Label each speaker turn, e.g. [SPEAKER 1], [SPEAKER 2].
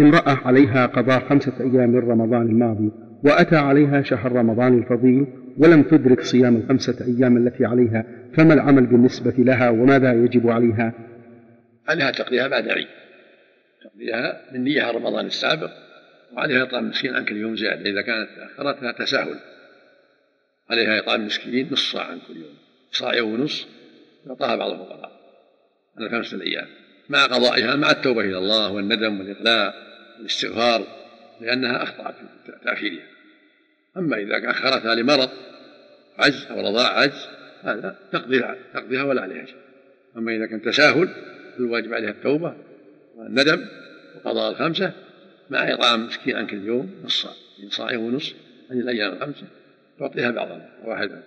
[SPEAKER 1] امرأة عليها قضاء خمسة أيام من رمضان الماضي وأتى عليها شهر رمضان الفضيل ولم تدرك صيام الخمسة أيام التي عليها فما العمل بالنسبة لها وماذا يجب عليها؟
[SPEAKER 2] عليها تقضيها بعد عيد. تقضيها من نية رمضان السابق وعليها إطعام مسكين عن كل يوم زيادة إذا كانت أخرتها تساهل. عليها إطعام مسكين نص صاع عن كل يوم صاع ونص يعطاها بعض الفقراء على خمسة الأيام. مع قضائها مع التوبة إلى الله والندم والإقلاع والاستغفار لأنها أخطأت في تأخيرها. أما إذا أخرتها لمرض عجز أو رضاع عجز هذا تقضي تقضيها ولا عليها شيء. أما إذا كان تساهل فالواجب عليها التوبة والندم وقضاء الخمسة مع إطعام مسكين عن كل يوم نص صاع ونص هذه الأيام الخمسة تعطيها بعضا واحدا